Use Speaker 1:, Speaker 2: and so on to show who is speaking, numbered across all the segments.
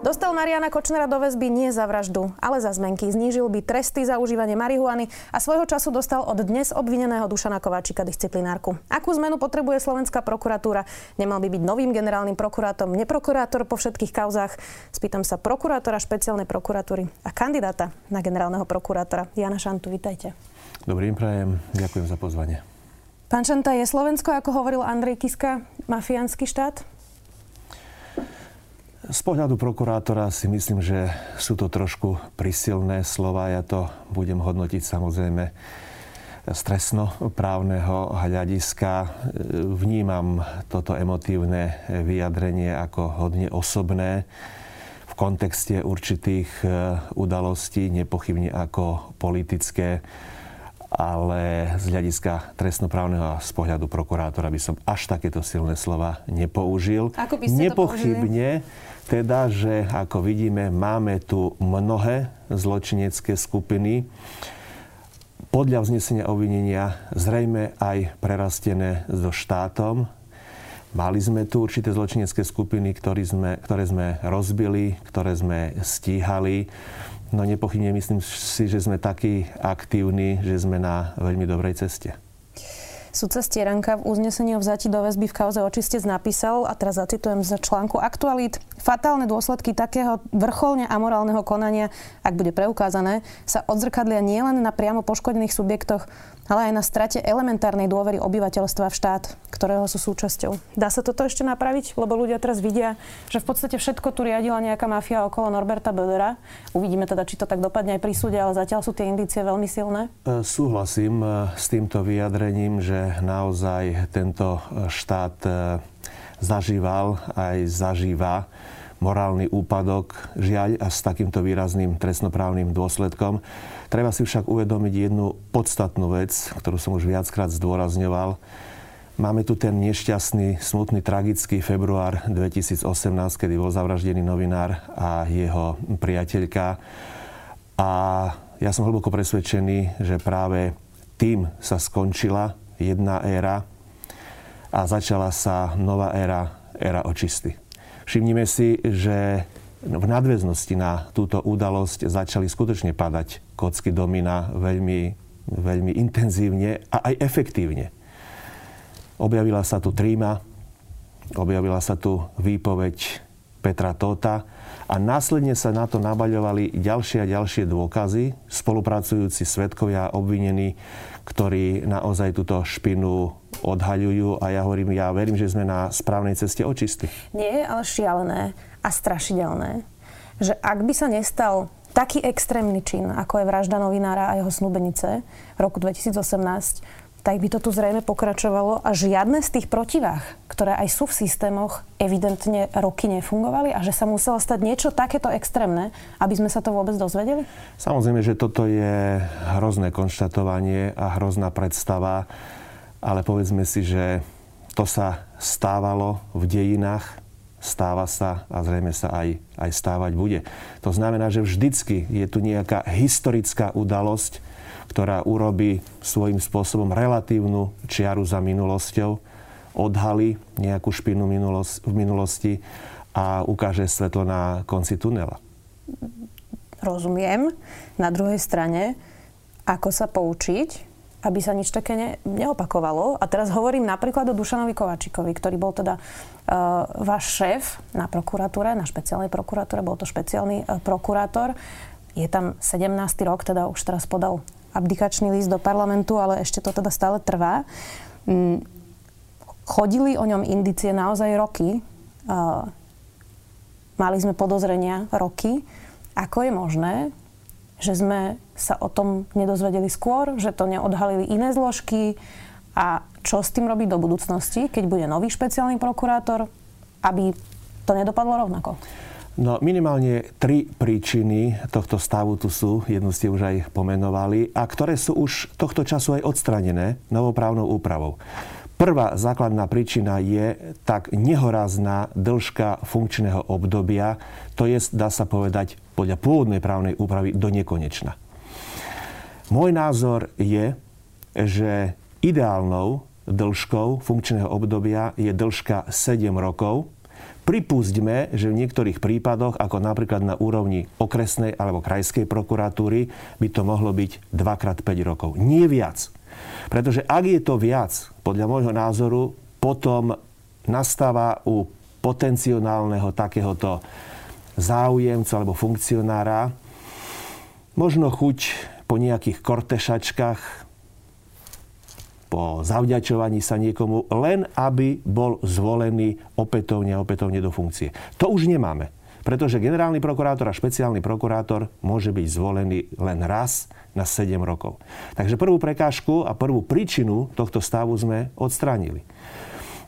Speaker 1: Dostal Mariana Kočnera do väzby nie za vraždu, ale za zmenky. Znížil by tresty za užívanie marihuany a svojho času dostal od dnes obvineného Dušana Kováčika disciplinárku. Akú zmenu potrebuje slovenská prokuratúra? Nemal by byť novým generálnym prokurátom, neprokurátor po všetkých kauzách? Spýtam sa prokurátora špeciálnej prokuratúry a kandidáta na generálneho prokurátora. Jana Šantu, vitajte.
Speaker 2: Dobrý prajem, ďakujem za pozvanie.
Speaker 1: Pán Šanta, je Slovensko, ako hovoril Andrej Kiska, mafiánsky štát?
Speaker 2: Z pohľadu prokurátora si myslím, že sú to trošku prisilné slova. Ja to budem hodnotiť samozrejme z trestnoprávneho hľadiska. Vnímam toto emotívne vyjadrenie ako hodne osobné v kontexte určitých e, udalostí, nepochybne ako politické ale z hľadiska trestnoprávneho a z pohľadu prokurátora by som až takéto silné slova nepoužil.
Speaker 1: Ako by ste
Speaker 2: Nepochybne to teda, že ako vidíme, máme tu mnohé zločinecké skupiny, podľa vznesenia obvinenia zrejme aj prerastené so štátom. Mali sme tu určité zločinecké skupiny, ktoré sme, ktoré sme rozbili, ktoré sme stíhali. No nepochybne myslím si, že sme takí aktívni, že sme na veľmi dobrej ceste.
Speaker 1: Sudca Stieranka v uznesení o vzati do väzby v kauze očistec napísal, a teraz zacitujem z článku Aktualit, fatálne dôsledky takého vrcholne amorálneho konania, ak bude preukázané, sa odzrkadlia nielen na priamo poškodených subjektoch, ale aj na strate elementárnej dôvery obyvateľstva v štát, ktorého sú súčasťou. Dá sa toto ešte napraviť? Lebo ľudia teraz vidia, že v podstate všetko tu riadila nejaká mafia okolo Norberta Bödera. Uvidíme teda, či to tak dopadne aj pri súde, ale zatiaľ sú tie indície veľmi silné.
Speaker 2: E, súhlasím e, s týmto vyjadrením, že naozaj tento štát e, zažíval aj zažíva morálny úpadok, žiaľ a s takýmto výrazným trestnoprávnym dôsledkom. Treba si však uvedomiť jednu podstatnú vec, ktorú som už viackrát zdôrazňoval. Máme tu ten nešťastný, smutný, tragický február 2018, kedy bol zavraždený novinár a jeho priateľka. A ja som hlboko presvedčený, že práve tým sa skončila jedna éra a začala sa nová éra, éra očisty. Všimnime si, že v nadväznosti na túto udalosť začali skutočne padať kocky domina veľmi, veľmi intenzívne a aj efektívne. Objavila sa tu tríma, objavila sa tu výpoveď Petra Tota a následne sa na to nabaľovali ďalšie a ďalšie dôkazy, spolupracujúci svetkovia a obvinení, ktorí naozaj túto špinu odhaľujú a ja hovorím, ja verím, že sme na správnej ceste očisty.
Speaker 1: Nie je ale šialené a strašidelné, že ak by sa nestal taký extrémny čin, ako je vražda novinára a jeho snúbenice v roku 2018, tak by to tu zrejme pokračovalo a žiadne z tých protivách, ktoré aj sú v systémoch, evidentne roky nefungovali a že sa muselo stať niečo takéto extrémne, aby sme sa to vôbec dozvedeli?
Speaker 2: Samozrejme, že toto je hrozné konštatovanie a hrozná predstava ale povedzme si, že to sa stávalo v dejinách, stáva sa a zrejme sa aj, aj stávať bude. To znamená, že vždycky je tu nejaká historická udalosť, ktorá urobí svojím spôsobom relatívnu čiaru za minulosťou, odhalí nejakú špinu v minulosti a ukáže svetlo na konci tunela.
Speaker 1: Rozumiem. Na druhej strane, ako sa poučiť, aby sa nič také ne, neopakovalo. A teraz hovorím napríklad o Dušanovi Kovačikovi, ktorý bol teda uh, váš šéf na prokuratúre, na špeciálnej prokuratúre, bol to špeciálny uh, prokurátor. Je tam 17. rok, teda už teraz podal abdikačný list do parlamentu, ale ešte to teda stále trvá. Mm, chodili o ňom indicie naozaj roky. Uh, mali sme podozrenia roky. Ako je možné, že sme sa o tom nedozvedeli skôr, že to neodhalili iné zložky a čo s tým robiť do budúcnosti, keď bude nový špeciálny prokurátor, aby to nedopadlo rovnako?
Speaker 2: No minimálne tri príčiny tohto stavu tu sú, jednu ste už aj pomenovali, a ktoré sú už tohto času aj odstranené novoprávnou úpravou. Prvá základná príčina je tak nehorazná dĺžka funkčného obdobia, to je, dá sa povedať, podľa pôvodnej právnej úpravy do nekonečna. Môj názor je, že ideálnou dĺžkou funkčného obdobia je dĺžka 7 rokov. Pripustme, že v niektorých prípadoch, ako napríklad na úrovni okresnej alebo krajskej prokuratúry, by to mohlo byť 2x5 rokov. Nie viac. Pretože ak je to viac, podľa môjho názoru, potom nastáva u potenciálneho takéhoto záujemcu alebo funkcionára možno chuť po nejakých kortešačkách, po zavďačovaní sa niekomu, len aby bol zvolený opätovne a opätovne do funkcie. To už nemáme. Pretože generálny prokurátor a špeciálny prokurátor môže byť zvolený len raz na 7 rokov. Takže prvú prekážku a prvú príčinu tohto stavu sme odstránili.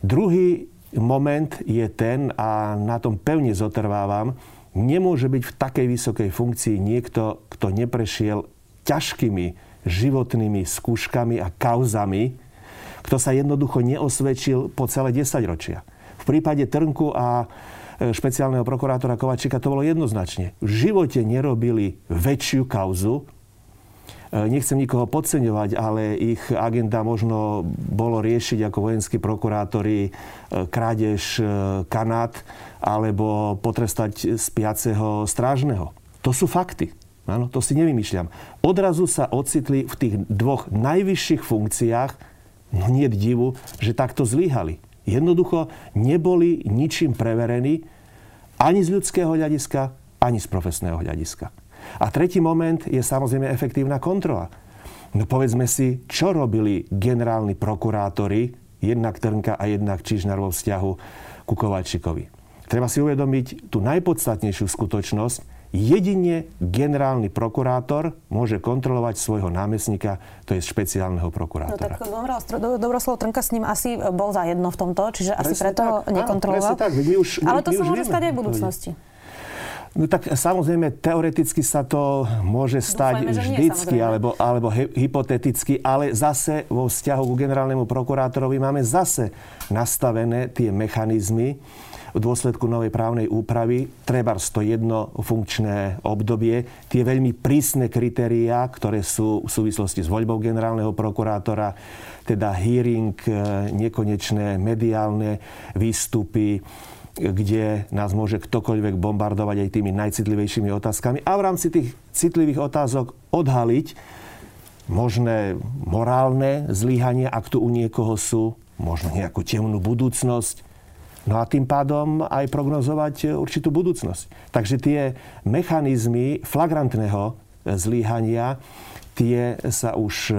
Speaker 2: Druhý moment je ten, a na tom pevne zotrvávam, nemôže byť v takej vysokej funkcii niekto, kto neprešiel ťažkými životnými skúškami a kauzami, kto sa jednoducho neosvedčil po celé 10 ročia. V prípade Trnku a špeciálneho prokurátora Kovačika to bolo jednoznačne. V živote nerobili väčšiu kauzu, e, Nechcem nikoho podceňovať, ale ich agenda možno bolo riešiť ako vojenskí prokurátori e, krádež kanát alebo potrestať spiaceho strážneho. To sú fakty. Áno, to si nevymýšľam. Odrazu sa ocitli v tých dvoch najvyšších funkciách, no nie divu, že takto zlíhali. Jednoducho neboli ničím preverení ani z ľudského hľadiska, ani z profesného hľadiska. A tretí moment je samozrejme efektívna kontrola. No povedzme si, čo robili generálni prokurátori, jednak Trnka a jednak Čižnar vo vzťahu ku Kovačikovi. Treba si uvedomiť tú najpodstatnejšiu skutočnosť, Jedine generálny prokurátor môže kontrolovať svojho námestníka, to je špeciálneho prokurátora.
Speaker 1: No tak Dobroslav Trnka s ním asi bol za jedno v tomto, čiže presne asi preto tak. ho nekontroloval.
Speaker 2: Áno, tak. My už, my,
Speaker 1: Ale to
Speaker 2: my
Speaker 1: sa môže stať aj v budúcnosti.
Speaker 2: No tak samozrejme, teoreticky sa to môže stať Dúfajme, vždycky, nie, alebo, alebo hypoteticky, ale zase vo vzťahu ku generálnemu prokurátorovi máme zase nastavené tie mechanizmy, v dôsledku novej právnej úpravy, treba to jedno funkčné obdobie, tie veľmi prísne kritériá, ktoré sú v súvislosti s voľbou generálneho prokurátora, teda hearing, e, nekonečné mediálne výstupy, kde nás môže ktokoľvek bombardovať aj tými najcitlivejšími otázkami a v rámci tých citlivých otázok odhaliť možné morálne zlíhania, ak tu u niekoho sú, možno nejakú temnú budúcnosť, No a tým pádom aj prognozovať určitú budúcnosť. Takže tie mechanizmy flagrantného zlíhania, tie sa už e,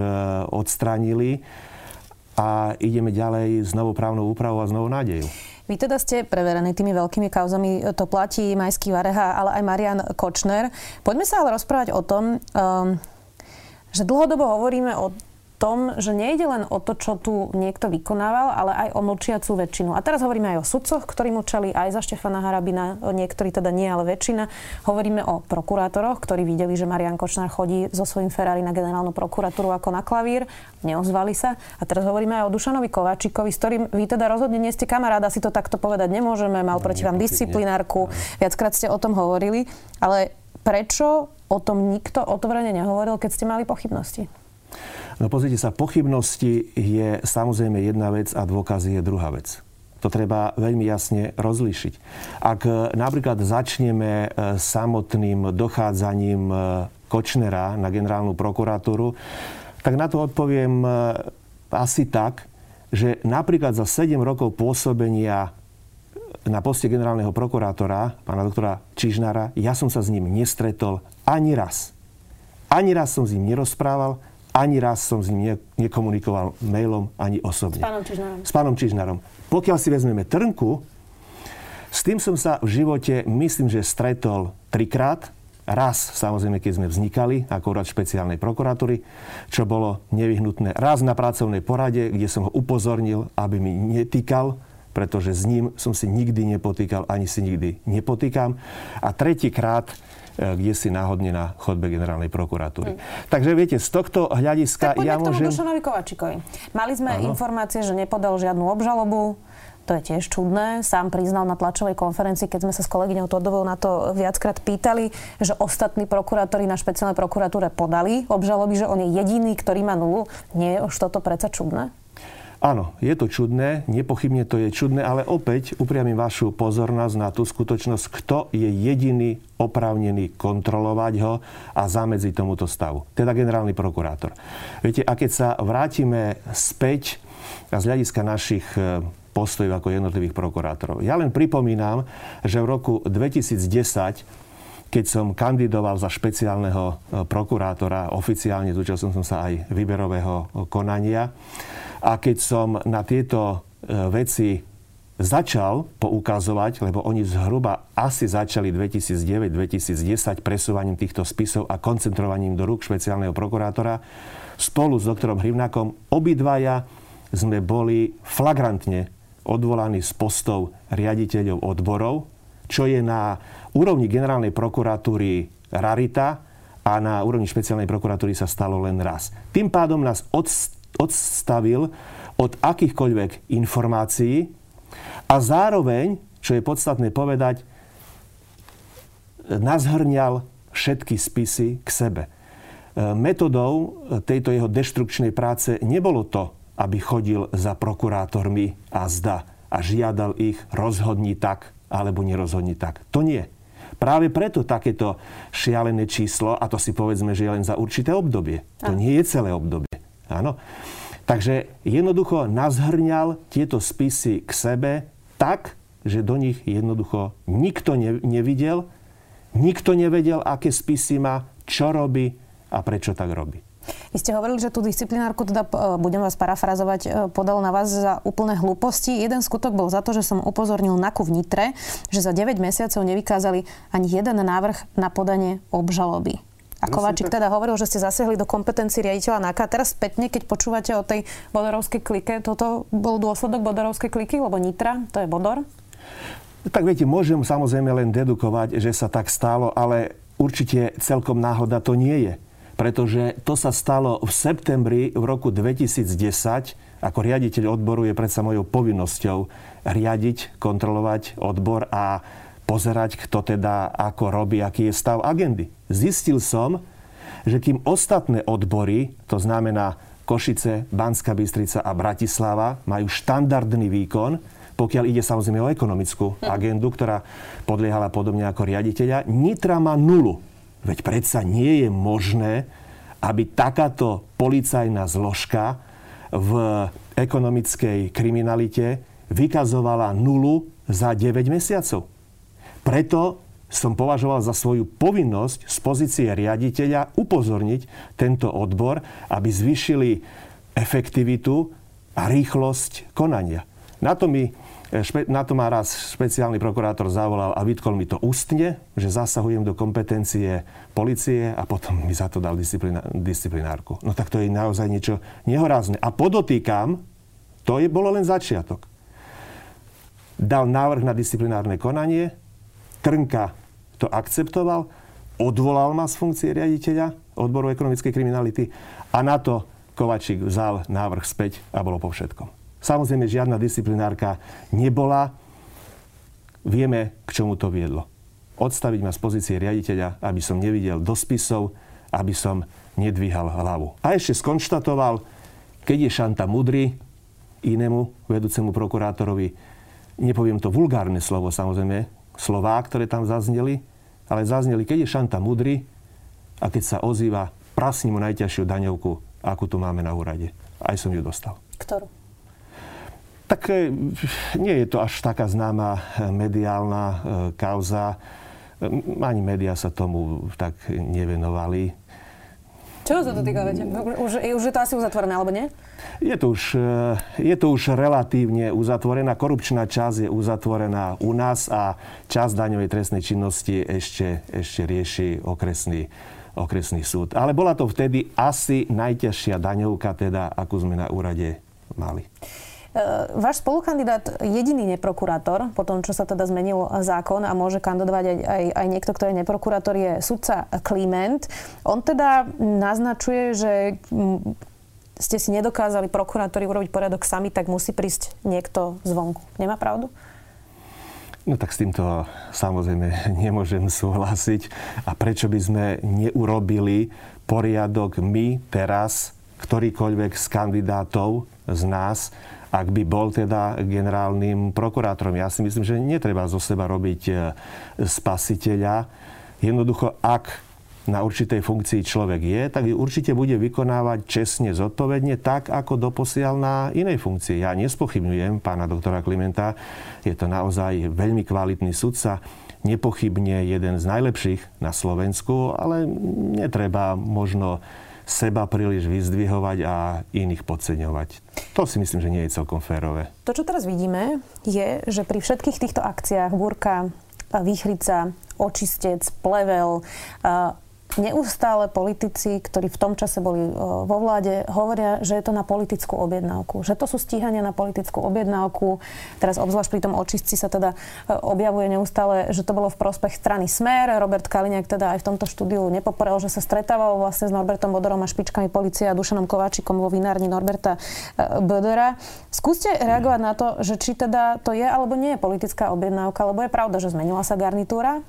Speaker 2: odstránili a ideme ďalej s novou právnou úpravou a s novou nádejou.
Speaker 1: Vy teda ste preverení tými veľkými kauzami, to platí Majský Vareha, ale aj Marian Kočner. Poďme sa ale rozprávať o tom, um, že dlhodobo hovoríme o tom, že nejde len o to, čo tu niekto vykonával, ale aj o mlčiacú väčšinu. A teraz hovoríme aj o sudcoch, ktorí mlčali aj za Štefana Harabina, niektorí teda nie, ale väčšina. Hovoríme o prokurátoroch, ktorí videli, že Marian Kočnár chodí so svojím Ferrari na generálnu prokuratúru ako na klavír, neozvali sa. A teraz hovoríme aj o Dušanovi Kováčikovi, s ktorým vy teda rozhodne nie ste kamaráda, si to takto povedať nemôžeme, mal no, proti vám disciplinárku, viackrát ste o tom hovorili, ale prečo o tom nikto otvorene nehovoril, keď ste mali pochybnosti?
Speaker 2: No pozrite sa, pochybnosti je samozrejme jedna vec a dôkazy je druhá vec. To treba veľmi jasne rozlíšiť. Ak e, napríklad začneme e, samotným dochádzaním e, Kočnera na generálnu prokuratúru, tak na to odpoviem asi tak, že napríklad za 7 rokov pôsobenia na poste generálneho prokurátora, pána doktora Čižnára, ja som sa s ním nestretol ani raz. Ani raz som s ním nerozprával, ani raz som s ním nekomunikoval mailom ani osobne.
Speaker 1: S pánom Čižnárom.
Speaker 2: S pánom Čižnárom. Pokiaľ si vezmeme Trnku, s tým som sa v živote, myslím, že stretol trikrát. Raz, samozrejme, keď sme vznikali ako úrad špeciálnej prokuratúry, čo bolo nevyhnutné. Raz na pracovnej porade, kde som ho upozornil, aby mi netýkal, pretože s ním som si nikdy nepotýkal, ani si nikdy nepotýkam. A tretíkrát kde si náhodne na chodbe generálnej prokuratúry. Hmm. Takže viete, z tohto hľadiska
Speaker 1: tak
Speaker 2: ja
Speaker 1: môžem...
Speaker 2: k
Speaker 1: tomu Kovačikovi. Mali sme ano. informácie, že nepodal žiadnu obžalobu, To je tiež čudné. Sám priznal na tlačovej konferencii, keď sme sa s kolegyňou Todovou na to viackrát pýtali, že ostatní prokurátori na špeciálnej prokuratúre podali obžaloby, že on je jediný, ktorý má nulu. Nie je už toto predsa čudné?
Speaker 2: Áno, je to čudné, nepochybne to je čudné, ale opäť upriamím vašu pozornosť na tú skutočnosť, kto je jediný oprávnený kontrolovať ho a zamedziť tomuto stavu. Teda generálny prokurátor. Viete, a keď sa vrátime späť a z hľadiska našich e, postojov ako jednotlivých prokurátorov. Ja len pripomínam, že v roku 2010 keď som kandidoval za špeciálneho e, prokurátora, oficiálne zúčastnil som sa aj výberového konania, a keď som na tieto e, veci začal poukazovať, lebo oni zhruba asi začali 2009-2010 presúvaním týchto spisov a koncentrovaním do rúk špeciálneho prokurátora, spolu s doktorom Hrivnakom obidvaja sme boli flagrantne odvolaní z postov riaditeľov odborov, čo je na úrovni generálnej prokuratúry rarita a na úrovni špeciálnej prokuratúry sa stalo len raz. Tým pádom nás odst- odstavil od akýchkoľvek informácií a zároveň, čo je podstatné povedať, nazhrňal všetky spisy k sebe. E, metodou tejto jeho deštrukčnej práce nebolo to, aby chodil za prokurátormi a zda a žiadal ich rozhodni tak alebo nerozhodni tak. To nie. Práve preto takéto šialené číslo, a to si povedzme, že je len za určité obdobie. To nie je celé obdobie. Áno. Takže jednoducho nazhrňal tieto spisy k sebe tak, že do nich jednoducho nikto nevidel, nikto nevedel, aké spisy má, čo robí a prečo tak robí.
Speaker 1: Vy ste hovorili, že tú disciplinárku, teda e, budem vás parafrazovať, e, podal na vás za úplné hlúposti. Jeden skutok bol za to, že som upozornil NAKU v Nitre, že za 9 mesiacov nevykázali ani jeden návrh na podanie obžaloby. A Kovačík teda hovoril, že ste zasiahli do kompetencií riaditeľa NAKA. Teraz spätne, keď počúvate o tej bodorovskej klike, toto bol dôsledok bodorovskej kliky, lebo Nitra, to je bodor?
Speaker 2: Tak viete, môžem samozrejme len dedukovať, že sa tak stalo, ale určite celkom náhoda to nie je. Pretože to sa stalo v septembri v roku 2010. Ako riaditeľ odboru je predsa mojou povinnosťou riadiť, kontrolovať odbor a pozerať, kto teda ako robí, aký je stav agendy. Zistil som, že kým ostatné odbory, to znamená Košice, Banská Bystrica a Bratislava, majú štandardný výkon, pokiaľ ide samozrejme o ekonomickú agendu, ktorá podliehala podobne ako riaditeľa, Nitra má nulu. Veď predsa nie je možné, aby takáto policajná zložka v ekonomickej kriminalite vykazovala nulu za 9 mesiacov. Preto som považoval za svoju povinnosť z pozície riaditeľa upozorniť tento odbor, aby zvýšili efektivitu a rýchlosť konania. Na to, mi, na to ma raz špeciálny prokurátor zavolal a vytkol mi to ústne, že zasahujem do kompetencie policie a potom mi za to dal disciplinárku. No tak to je naozaj niečo nehorázne. A podotýkam, to je, bolo len začiatok. Dal návrh na disciplinárne konanie, Trnka to akceptoval, odvolal ma z funkcie riaditeľa odboru ekonomickej kriminality a na to Kovačík vzal návrh späť a bolo po všetkom. Samozrejme, žiadna disciplinárka nebola. Vieme, k čomu to viedlo. Odstaviť ma z pozície riaditeľa, aby som nevidel do spisov, aby som nedvíhal hlavu. A ešte skonštatoval, keď je šanta mudrý inému vedúcemu prokurátorovi, nepoviem to vulgárne slovo samozrejme, slová, ktoré tam zazneli, ale zazneli, keď je Šanta mudrý a keď sa ozýva, prasni mu najťažšiu daňovku, akú tu máme na úrade. Aj som ju dostal.
Speaker 1: Ktorú?
Speaker 2: Tak e, nie je to až taká známa e, mediálna e, kauza. Ani médiá sa tomu tak nevenovali.
Speaker 1: Čo sa to týka, viete? Už, už je to asi uzatvorené, alebo nie?
Speaker 2: Je to, už, eh, je to už relatívne uzatvorená. Korupčná časť je uzatvorená u nás a časť daňovej trestnej činnosti ešte, ešte rieši okresný, okresný súd. Ale bola to vtedy asi najťažšia daňovka, teda, akú sme na úrade mali.
Speaker 1: Eh, váš spolukandidát, jediný neprokurátor, po tom, čo sa teda zmenil zákon a môže kandidovať aj, aj, aj niekto, kto je neprokurátor, je sudca Kliment. On teda naznačuje, že ste si nedokázali prokurátori urobiť poriadok sami, tak musí prísť niekto zvonku. Nemá pravdu?
Speaker 2: No tak s týmto samozrejme nemôžem súhlasiť. A prečo by sme neurobili poriadok my teraz, ktorýkoľvek z kandidátov z nás, ak by bol teda generálnym prokurátorom. Ja si myslím, že netreba zo seba robiť e, spasiteľa. Jednoducho, ak na určitej funkcii človek je, tak určite bude vykonávať čestne, zodpovedne, tak ako doposiaľ na inej funkcii. Ja nespochybňujem pána doktora Klimenta, je to naozaj veľmi kvalitný sudca, nepochybne jeden z najlepších na Slovensku, ale netreba možno seba príliš vyzdvihovať a iných podceňovať. To si myslím, že nie je celkom férové.
Speaker 1: To, čo teraz vidíme, je, že pri všetkých týchto akciách Búrka, Výchrica, Očistec, Plevel, neustále politici, ktorí v tom čase boli vo vláde, hovoria, že je to na politickú objednávku. Že to sú stíhania na politickú objednávku. Teraz obzvlášť pri tom očistci sa teda e, objavuje neustále, že to bolo v prospech strany Smer. Robert Kaliňák teda aj v tomto štúdiu nepoporel, že sa stretával vlastne s Norbertom Bodorom a špičkami policie a Dušanom Kováčikom vo vinárni Norberta e, Bodora. Skúste reagovať na to, že či teda to je alebo nie je politická objednávka, lebo je pravda, že zmenila sa garnitúra,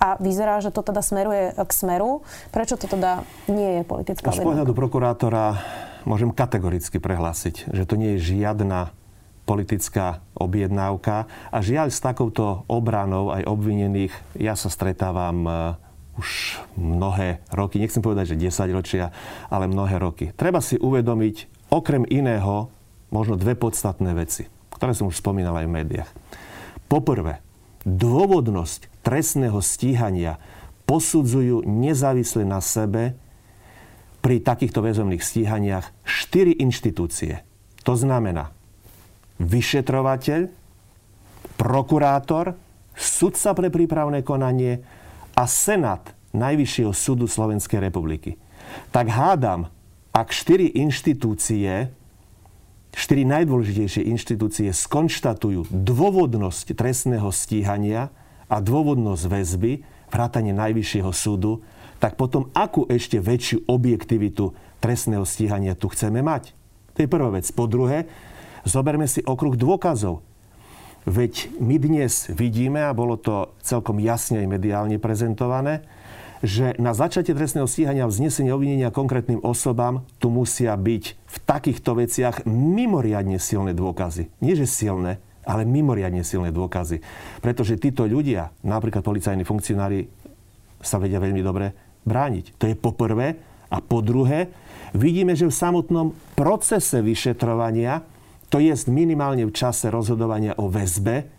Speaker 1: a vyzerá, že to teda smeruje k smeru. Prečo to teda nie je politická
Speaker 2: Z pohľadu prokurátora môžem kategoricky prehlásiť, že to nie je žiadna politická objednávka a žiaľ s takouto obranou aj obvinených ja sa stretávam e, už mnohé roky, nechcem povedať, že 10 ročia, ale mnohé roky. Treba si uvedomiť okrem iného možno dve podstatné veci, ktoré som už spomínal aj v médiách. Poprvé, dôvodnosť trestného stíhania posudzujú nezávisle na sebe pri takýchto väzomných stíhaniach štyri inštitúcie. To znamená vyšetrovateľ, prokurátor, sudca pre prípravné konanie a senát Najvyššieho súdu Slovenskej republiky. Tak hádam, ak štyri inštitúcie, štyri najdôležitejšie inštitúcie skonštatujú dôvodnosť trestného stíhania, a dôvodnosť väzby, vrátanie Najvyššieho súdu, tak potom akú ešte väčšiu objektivitu trestného stíhania tu chceme mať? To je prvá vec. Po druhé, zoberme si okruh dôkazov. Veď my dnes vidíme, a bolo to celkom jasne aj mediálne prezentované, že na začatie trestného stíhania vznesenie obvinenia konkrétnym osobám tu musia byť v takýchto veciach mimoriadne silné dôkazy. Nie, že silné, ale mimoriadne silné dôkazy. Pretože títo ľudia, napríklad policajní funkcionári, sa vedia veľmi dobre brániť. To je po prvé. A po druhé, vidíme, že v samotnom procese vyšetrovania, to je minimálne v čase rozhodovania o väzbe,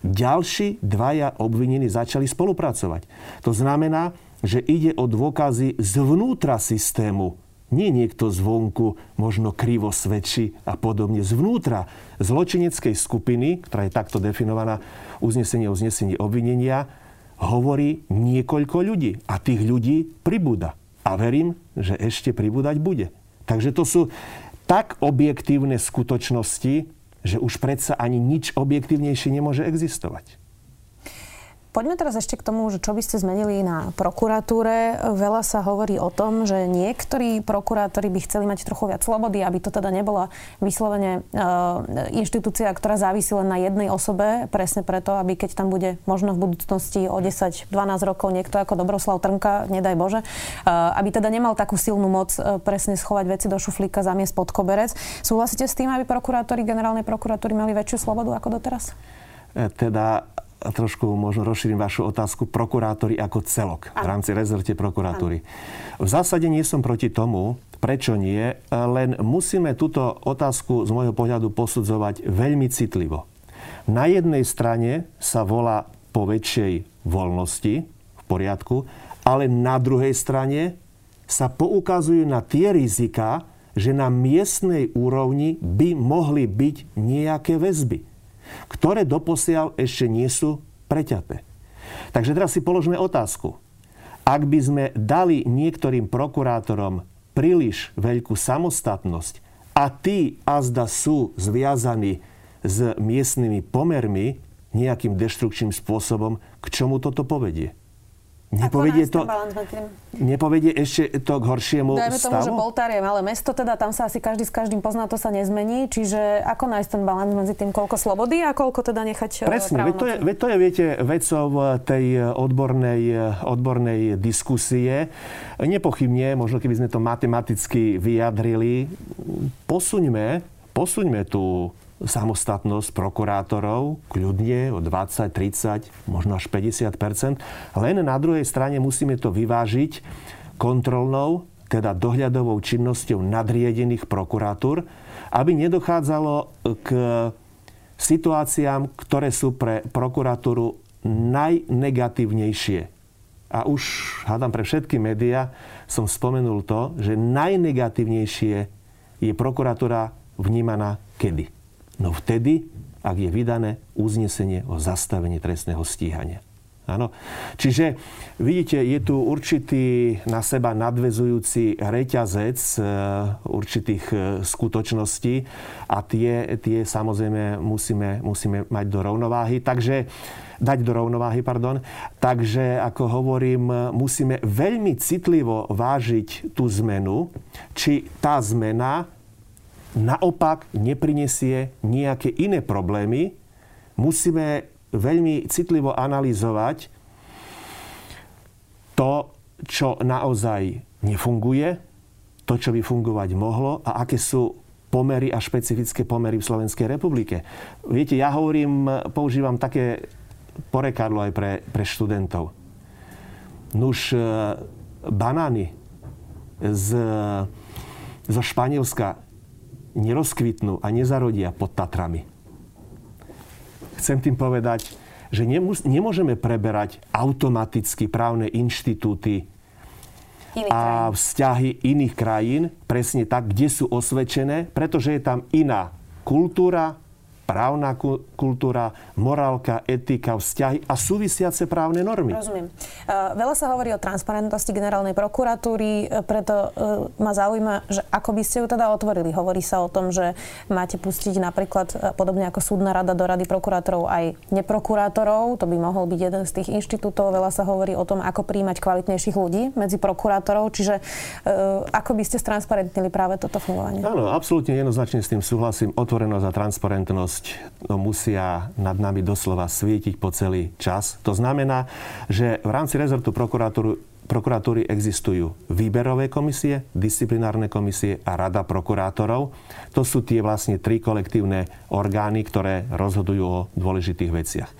Speaker 2: ďalší dvaja obvinení začali spolupracovať. To znamená, že ide o dôkazy zvnútra systému nie niekto zvonku možno krivo svedčí a podobne. Zvnútra zločineckej skupiny, ktorá je takto definovaná uznesenie o uznesení obvinenia, hovorí niekoľko ľudí. A tých ľudí pribúda. A verím, že ešte pribúdať bude. Takže to sú tak objektívne skutočnosti, že už predsa ani nič objektívnejšie nemôže existovať.
Speaker 1: Poďme teraz ešte k tomu, že čo by ste zmenili na prokuratúre. Veľa sa hovorí o tom, že niektorí prokurátori by chceli mať trochu viac slobody, aby to teda nebola vyslovene e, inštitúcia, ktorá závisí len na jednej osobe, presne preto, aby keď tam bude možno v budúcnosti o 10-12 rokov niekto ako Dobroslav Trnka, nedaj Bože, e, aby teda nemal takú silnú moc e, presne schovať veci do šuflíka, zamiesť pod koberec. Súhlasíte s tým, aby prokurátori generálnej prokuratúry mali väčšiu slobodu ako doteraz?
Speaker 2: Teda a trošku možno rozšírim vašu otázku, prokurátori ako celok v rámci rezorte prokuratúry. V zásade nie som proti tomu, prečo nie, len musíme túto otázku z môjho pohľadu posudzovať veľmi citlivo. Na jednej strane sa volá po väčšej voľnosti, v poriadku, ale na druhej strane sa poukazujú na tie rizika, že na miestnej úrovni by mohli byť nejaké väzby ktoré doposiaľ ešte nie sú preťaté. Takže teraz si položme otázku. Ak by sme dali niektorým prokurátorom príliš veľkú samostatnosť a tí azda sú zviazaní s miestnymi pomermi nejakým deštrukčným spôsobom, k čomu toto povedie? Nepovedie to, nepovedie ešte to k horšiemu
Speaker 1: Dajme
Speaker 2: stavu?
Speaker 1: tomu, že Poltár je malé mesto, teda tam sa asi každý s každým pozná, to sa nezmení. Čiže ako nájsť ten balans medzi tým, koľko slobody a koľko teda nechať
Speaker 2: e, Presne, veď to, je, veď to je, viete, vecou tej odbornej, odbornej diskusie. Nepochybne, možno keby sme to matematicky vyjadrili, posuňme, posuňme tú samostatnosť prokurátorov kľudne o 20, 30, možno až 50% Len na druhej strane musíme to vyvážiť kontrolnou, teda dohľadovou činnosťou nadriedených prokuratúr, aby nedochádzalo k situáciám, ktoré sú pre prokuratúru najnegatívnejšie. A už, hádam pre všetky médiá, som spomenul to, že najnegatívnejšie je prokuratúra vnímaná kedy? No vtedy, ak je vydané uznesenie o zastavení trestného stíhania. Áno. Čiže vidíte, je tu určitý na seba nadvezujúci reťazec e, určitých e, skutočností a tie, tie samozrejme musíme, musíme mať do rovnováhy. Takže dať do rovnováhy, pardon. Takže, ako hovorím, musíme veľmi citlivo vážiť tú zmenu, či tá zmena naopak neprinesie nejaké iné problémy. Musíme veľmi citlivo analyzovať to, čo naozaj nefunguje, to, čo by fungovať mohlo a aké sú pomery a špecifické pomery v Slovenskej republike. Viete, ja hovorím, používam také porekadlo aj pre, pre študentov. Nuž, e, banány z, zo Španielska nerozkvitnú a nezarodia pod Tatrami. Chcem tým povedať, že nemôžeme preberať automaticky právne inštitúty a vzťahy iných krajín, presne tak, kde sú osvedčené, pretože je tam iná kultúra, právna kultúra, morálka, etika, vzťahy a súvisiace právne normy.
Speaker 1: Rozumiem. Veľa sa hovorí o transparentnosti generálnej prokuratúry, e, preto e, ma zaujíma, že ako by ste ju teda otvorili. Hovorí sa o tom, že máte pustiť napríklad, e, podobne ako súdna rada do rady prokurátorov, aj neprokurátorov. To by mohol byť jeden z tých inštitútov. Veľa sa hovorí o tom, ako príjmať kvalitnejších ľudí medzi prokurátorov. Čiže ako by ste stransparentnili práve toto fungovanie?
Speaker 2: Áno, absolútne jednoznačne s tým súhlasím. Otvorenosť a transparentnosť no, musia nad nami doslova svietiť po celý čas. To znamená, že v rámci rezortu prokuratúry existujú výberové komisie, disciplinárne komisie a rada prokurátorov. To sú tie vlastne tri kolektívne orgány, ktoré rozhodujú o dôležitých veciach.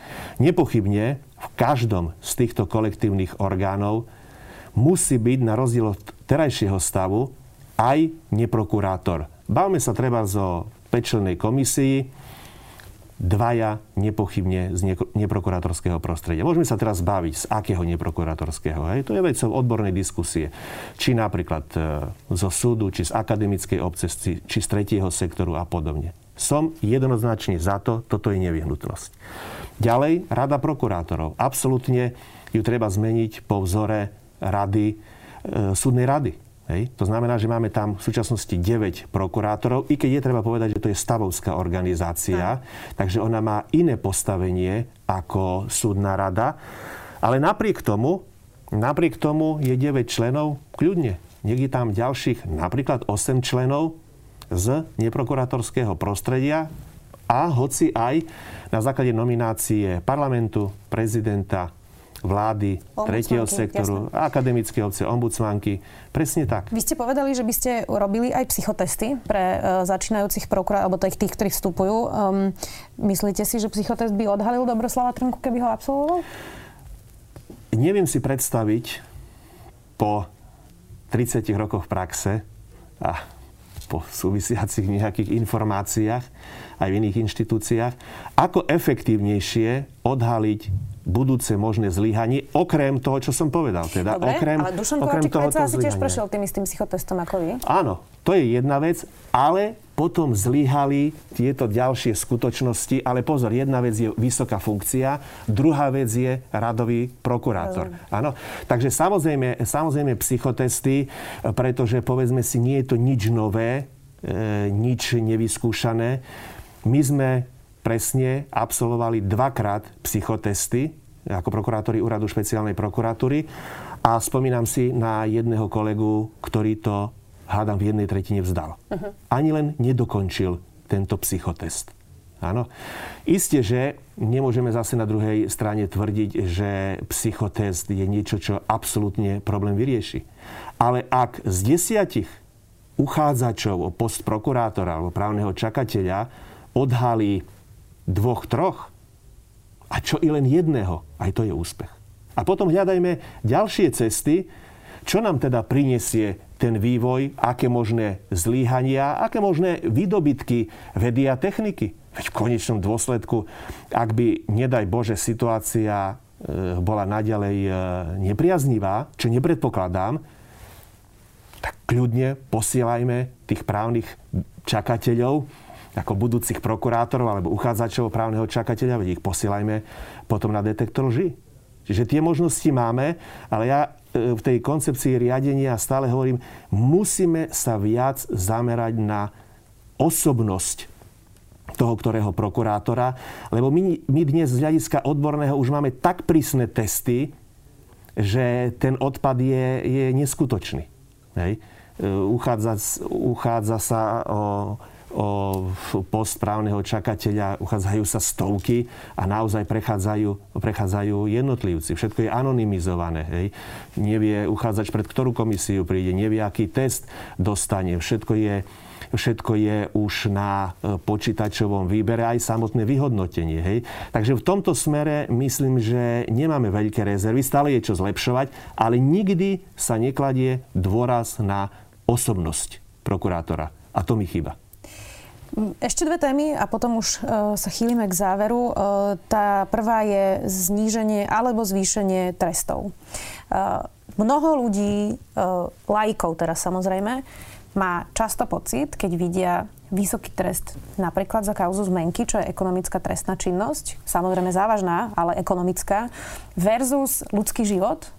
Speaker 2: Nepochybne v každom z týchto kolektívnych orgánov musí byť na rozdiel od terajšieho stavu aj neprokurátor. Bavme sa treba zo pečlenej komisii, dvaja nepochybne z neprokurátorského prostredia. Môžeme sa teraz baviť, z akého neprokurátorského. Hej? To je vecou odbornej diskusie. Či napríklad e, zo súdu, či z akademickej obce, či z tretieho sektoru a podobne. Som jednoznačne za to, toto je nevyhnutnosť. Ďalej, rada prokurátorov. Absolutne ju treba zmeniť po vzore rady, e, súdnej rady Hej. To znamená, že máme tam v súčasnosti 9 prokurátorov, i keď je treba povedať, že to je stavovská organizácia, Aj. takže ona má iné postavenie ako súdna rada. Ale napriek tomu, napriek tomu je 9 členov kľudne. Je tam ďalších napríklad 8 členov z neprokurátorského prostredia a hoci aj na základe nominácie parlamentu, prezidenta, vlády, tretieho sektoru, jasne. akademické obce, ombudsmanky. Presne tak.
Speaker 1: Vy ste povedali, že by ste robili aj psychotesty pre uh, začínajúcich prokurátorov, alebo tých, tých, ktorí vstupujú. Um, myslíte si, že psychotest by odhalil Dobroslava Trnku, keby ho absolvoval?
Speaker 2: Neviem si predstaviť po 30 rokoch praxe a po súvisiacich nejakých informáciách aj v iných inštitúciách, ako efektívnejšie odhaliť budúce možné zlyhanie, okrem toho, čo som povedal. Teda,
Speaker 1: Dobre,
Speaker 2: okrem,
Speaker 1: ale Dušan okrem toho asi tiež prešiel tým istým psychotestom ako vy.
Speaker 2: Áno, to je jedna vec, ale potom zlyhali tieto ďalšie skutočnosti, ale pozor, jedna vec je vysoká funkcia, druhá vec je radový prokurátor. Áno, takže samozrejme, samozrejme psychotesty, pretože povedzme si, nie je to nič nové, e, nič nevyskúšané. My sme presne absolvovali dvakrát psychotesty ako prokurátori úradu špeciálnej prokuratúry. A spomínam si na jedného kolegu, ktorý to, hádam, v jednej tretine vzdal. Uh-huh. Ani len nedokončil tento psychotest. Áno. Isté, že nemôžeme zase na druhej strane tvrdiť, že psychotest je niečo, čo absolútne problém vyrieši. Ale ak z desiatich uchádzačov o post prokurátora alebo právneho čakateľa odhalí dvoch, troch, a čo i len jedného, aj to je úspech. A potom hľadajme ďalšie cesty, čo nám teda prinesie ten vývoj, aké možné zlíhania, aké možné výdobytky vedy a techniky. Veď v konečnom dôsledku, ak by, nedaj Bože, situácia e, bola naďalej e, nepriaznivá, čo nepredpokladám, tak kľudne posielajme tých právnych čakateľov ako budúcich prokurátorov alebo uchádzačov právneho čakateľa, veď ich posielajme potom na detektor lži. Čiže tie možnosti máme, ale ja e, v tej koncepcii riadenia stále hovorím, musíme sa viac zamerať na osobnosť toho, ktorého prokurátora, lebo my, my dnes z hľadiska odborného už máme tak prísne testy, že ten odpad je, je neskutočný. Hej? E, uchádza, uchádza sa o o post právneho čakateľa uchádzajú sa stovky a naozaj prechádzajú, prechádzajú jednotlivci. Všetko je anonymizované. Hej. Nevie uchádzač pred ktorú komisiu príde, nevie, aký test dostane. Všetko je, všetko je už na e, počítačovom výbere, aj samotné vyhodnotenie. Hej. Takže v tomto smere myslím, že nemáme veľké rezervy, stále je čo zlepšovať, ale nikdy sa nekladie dôraz na osobnosť prokurátora. A to mi chýba.
Speaker 1: Ešte dve témy a potom už uh, sa chýlime k záveru. Uh, tá prvá je zníženie alebo zvýšenie trestov. Uh, mnoho ľudí, laikov teraz samozrejme, má často pocit, keď vidia vysoký trest napríklad za kauzu zmenky, čo je ekonomická trestná činnosť, samozrejme závažná, ale ekonomická, versus ľudský život,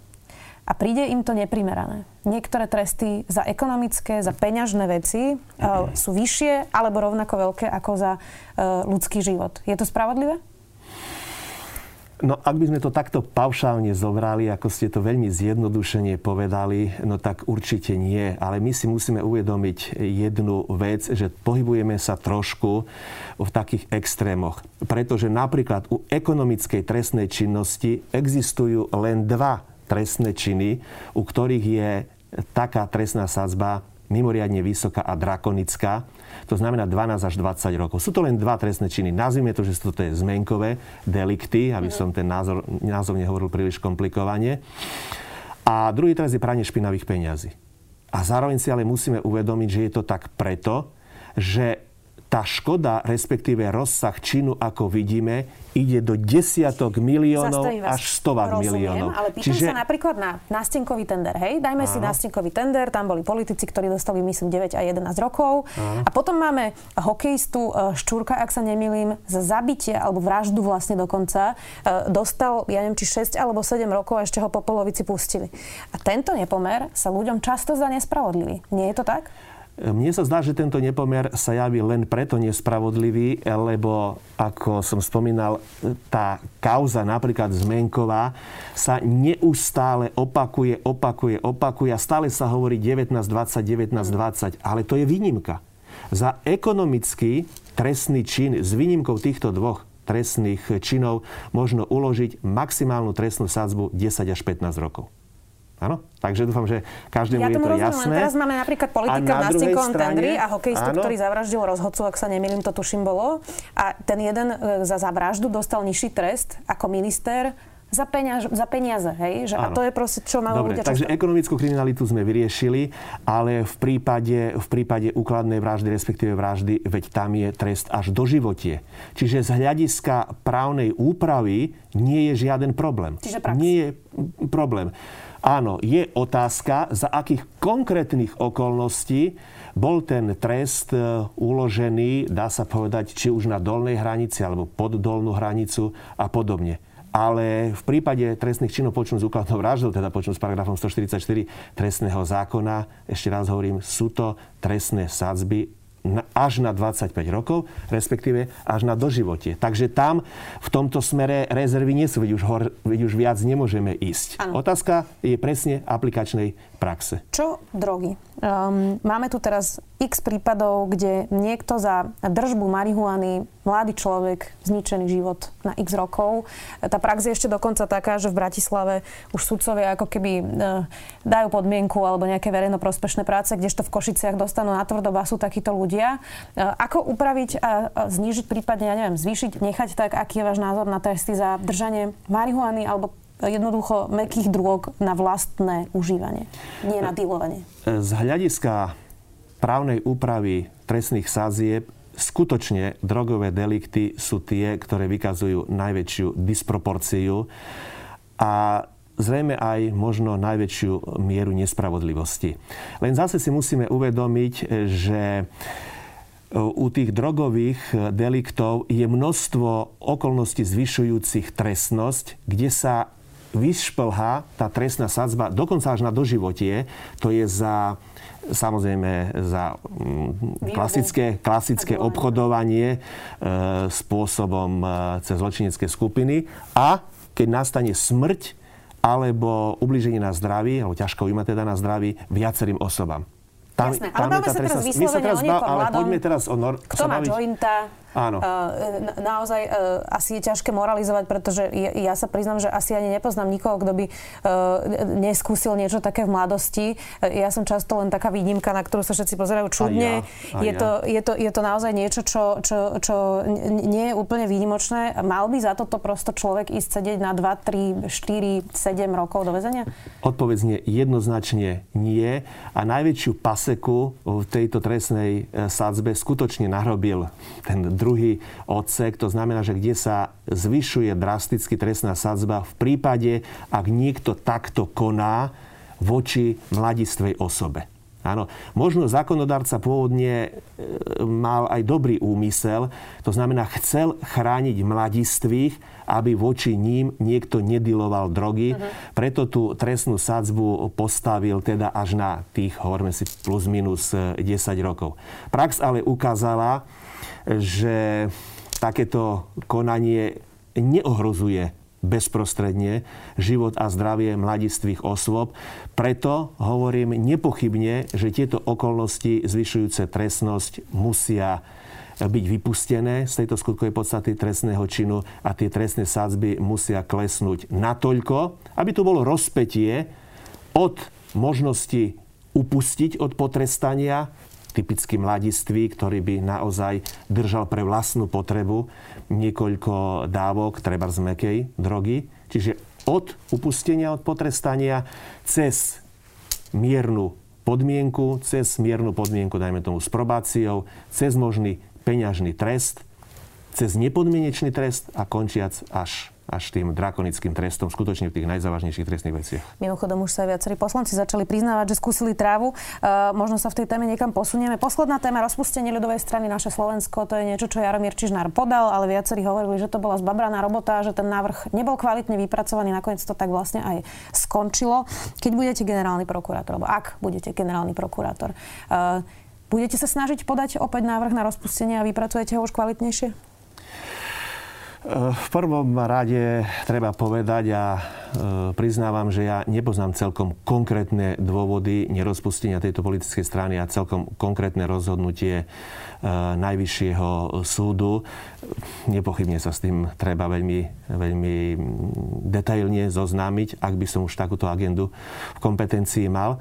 Speaker 1: a príde im to neprimerané. Niektoré tresty za ekonomické, za peňažné veci uh, sú vyššie alebo rovnako veľké ako za uh, ľudský život. Je to spravodlivé?
Speaker 2: No, ak by sme to takto paušálne zobrali, ako ste to veľmi zjednodušene povedali, no tak určite nie. Ale my si musíme uvedomiť jednu vec, že pohybujeme sa trošku v takých extrémoch. Pretože napríklad u ekonomickej trestnej činnosti existujú len dva trestné činy, u ktorých je taká trestná sadzba mimoriadne vysoká a drakonická. To znamená 12 až 20 rokov. Sú to len dva trestné činy. Nazvime to, že sú to zmenkové delikty, aby som ten názor, názov nehovoril príliš komplikovane. A druhý trest je pranie špinavých peňazí. A zároveň si ale musíme uvedomiť, že je to tak preto, že tá škoda, respektíve rozsah činu, ako vidíme, ide do desiatok miliónov až stovák miliónov.
Speaker 1: Ale pýtam Čiže... sa napríklad na nástenkový tender. Hej, dajme Áno. si nástenkový tender, tam boli politici, ktorí dostali myslím 9 a 11 rokov. Áno. A potom máme hokejistu e, Ščúrka, ak sa nemýlim, za zabitie alebo vraždu vlastne dokonca. E, dostal, ja neviem, či 6 alebo 7 rokov a ešte ho po polovici pustili. A tento nepomer sa ľuďom často zdá nespravodlivý. Nie je to tak?
Speaker 2: Mne sa zdá, že tento nepomer sa javí len preto nespravodlivý, lebo, ako som spomínal, tá kauza napríklad Zmenková sa neustále opakuje, opakuje, opakuje a stále sa hovorí 1920, 1920, ale to je výnimka. Za ekonomický trestný čin s výnimkou týchto dvoch trestných činov možno uložiť maximálnu trestnú sadzbu 10 až 15 rokov. Áno? Takže dúfam, že každému ja je to rozumiem, jasné.
Speaker 1: Teraz máme napríklad politika na v tendri a hokejistu, áno. ktorý zavraždil rozhodcu, ak sa nemýlim, to tuším bolo. A ten jeden e, za, vraždu dostal nižší trest ako minister za, peňaž, za peniaze, hej? Že, a to je proste, čo
Speaker 2: Dobre, ľudia takže často. ekonomickú kriminalitu sme vyriešili, ale v prípade, v prípade úkladnej vraždy, respektíve vraždy, veď tam je trest až do životie. Čiže z hľadiska právnej úpravy nie je žiaden problém.
Speaker 1: Čiže prax.
Speaker 2: Nie je problém. Áno, je otázka, za akých konkrétnych okolností bol ten trest e, uložený, dá sa povedať, či už na dolnej hranici alebo pod dolnú hranicu a podobne. Ale v prípade trestných činov počnú s úkladnou vraždou, teda počnú s paragrafom 144 trestného zákona, ešte raz hovorím, sú to trestné sadzby až na 25 rokov, respektíve až na doživotie. Takže tam v tomto smere rezervy nie sú, veď už, hor, veď už viac nemôžeme ísť. Ano. Otázka je presne aplikačnej praxe.
Speaker 1: Čo drogy? Um, máme tu teraz x prípadov, kde niekto za držbu marihuany, mladý človek, zničený život na x rokov. Tá prax je ešte dokonca taká, že v Bratislave už sudcovia ako keby uh, dajú podmienku alebo nejaké verejnoprospešné práce, kdežto v Košiciach dostanú na tvrdo basu takíto ľudia. Uh, ako upraviť a, a znížiť, prípadne, ja neviem, zvýšiť, nechať tak, aký je váš názor na testy za držanie marihuany alebo jednoducho mekých drog na vlastné užívanie, nie na dealovanie.
Speaker 2: Z hľadiska právnej úpravy trestných sazieb skutočne drogové delikty sú tie, ktoré vykazujú najväčšiu disproporciu a zrejme aj možno najväčšiu mieru nespravodlivosti. Len zase si musíme uvedomiť, že u tých drogových deliktov je množstvo okolností zvyšujúcich trestnosť, kde sa vyšplhá tá trestná sadzba dokonca až na doživotie. To je za samozrejme za mm, klasické, klasické obchodovanie e, spôsobom e, cez zločinecké skupiny. A keď nastane smrť alebo ubliženie na zdraví, alebo ťažko ima teda na zdraví, viacerým osobám.
Speaker 1: Tam, Jasné, ale tam sa teraz vyslovene o niekom
Speaker 2: ale poďme teraz o... Nor-
Speaker 1: Kto má baviť... jointa, Áno. Uh, naozaj uh, asi je ťažké moralizovať, pretože ja, ja sa priznám, že asi ani nepoznám nikoho, kto by uh, neskúsil niečo také v mladosti. Ja som často len taká výnimka, na ktorú sa všetci pozerajú čudne. Ja, je, ja. to, je, to, je to naozaj niečo, čo, čo, čo nie je úplne výnimočné. Mal by za toto prosto človek ísť sedieť na 2, 3, 4, 7 rokov do väzenia?
Speaker 2: Odpovedz nie, jednoznačne nie. A najväčšiu paseku v tejto trestnej sadzbe skutočne narobil ten druhý odsek. To znamená, že kde sa zvyšuje drasticky trestná sadzba v prípade, ak niekto takto koná voči mladistvej osobe. Áno, možno zákonodárca pôvodne e, mal aj dobrý úmysel, to znamená, chcel chrániť mladistvých, aby voči ním niekto nediloval drogy. Uh-huh. Preto tú trestnú sadzbu postavil teda až na tých, hovoríme si, plus minus 10 e, rokov. Prax ale ukázala, že takéto konanie neohrozuje bezprostredne život a zdravie mladistvých osôb. Preto hovorím nepochybne, že tieto okolnosti zvyšujúce trestnosť musia byť vypustené z tejto skutkovej podstaty trestného činu a tie trestné sádzby musia klesnúť natoľko, aby tu bolo rozpetie od možnosti upustiť od potrestania typický mladistvý, ktorý by naozaj držal pre vlastnú potrebu niekoľko dávok, treba z mekej drogy. Čiže od upustenia, od potrestania cez miernu podmienku, cez miernu podmienku, dajme tomu s probáciou, cez možný peňažný trest, cez nepodmienečný trest a končiac až až tým drakonickým trestom skutočne v tých najzávažnejších trestných veciach.
Speaker 1: Mimochodom už sa viacerí poslanci začali priznávať, že skúsili trávu. Uh, možno sa v tej téme niekam posunieme. Posledná téma rozpustenie ľudovej strany naše Slovensko, to je niečo, čo Jaromír Čižnár podal, ale viacerí hovorili, že to bola zbabraná robota, že ten návrh nebol kvalitne vypracovaný, nakoniec to tak vlastne aj skončilo. Keď budete generálny prokurátor, alebo ak budete generálny prokurátor, uh, budete sa snažiť podať opäť návrh na rozpustenie a vypracujete ho už kvalitnejšie?
Speaker 2: V prvom rade treba povedať a e, priznávam, že ja nepoznám celkom konkrétne dôvody nerozpustenia tejto politickej strany a celkom konkrétne rozhodnutie e, Najvyššieho súdu. Nepochybne sa s tým treba veľmi, veľmi detailne zoznámiť, ak by som už takúto agendu v kompetencii mal.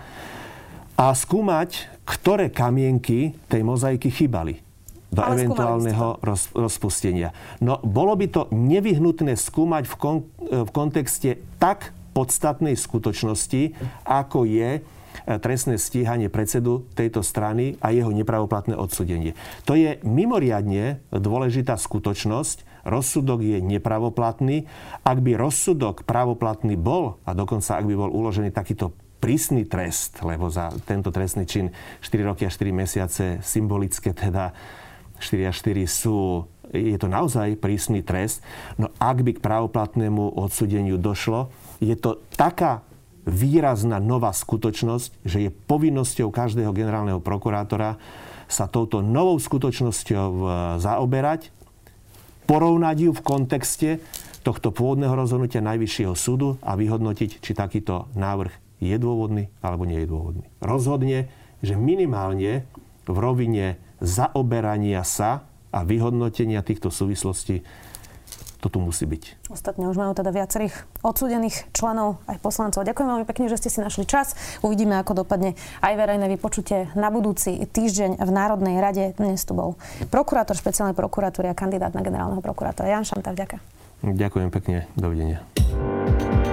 Speaker 2: A skúmať, ktoré kamienky tej mozaiky chýbali do Ale eventuálneho roz, rozpustenia. No bolo by to nevyhnutné skúmať v, kon, v kontexte tak podstatnej skutočnosti, ako je e, trestné stíhanie predsedu tejto strany a jeho nepravoplatné odsudenie. To je mimoriadne dôležitá skutočnosť. Rozsudok je nepravoplatný. Ak by rozsudok pravoplatný bol, a dokonca ak by bol uložený takýto prísny trest, lebo za tento trestný čin 4 roky a 4 mesiace symbolické teda 4 a 4 sú, je to naozaj prísny trest. No ak by k pravoplatnému odsudeniu došlo, je to taká výrazná nová skutočnosť, že je povinnosťou každého generálneho prokurátora sa touto novou skutočnosťou e, zaoberať, porovnať ju v kontexte tohto pôvodného rozhodnutia Najvyššieho súdu a vyhodnotiť, či takýto návrh je dôvodný alebo nie je dôvodný. Rozhodne, že minimálne v rovine zaoberania sa a vyhodnotenia týchto súvislostí to tu musí byť.
Speaker 1: Ostatne už majú teda viacerých odsudených členov aj poslancov. Ďakujem veľmi pekne, že ste si našli čas. Uvidíme, ako dopadne aj verejné vypočutie na budúci týždeň v Národnej rade. Dnes tu bol prokurátor špeciálnej prokuratúry a kandidát na generálneho prokurátora Jan Šanta. Ďakujem.
Speaker 2: Ďakujem pekne. Dovidenia.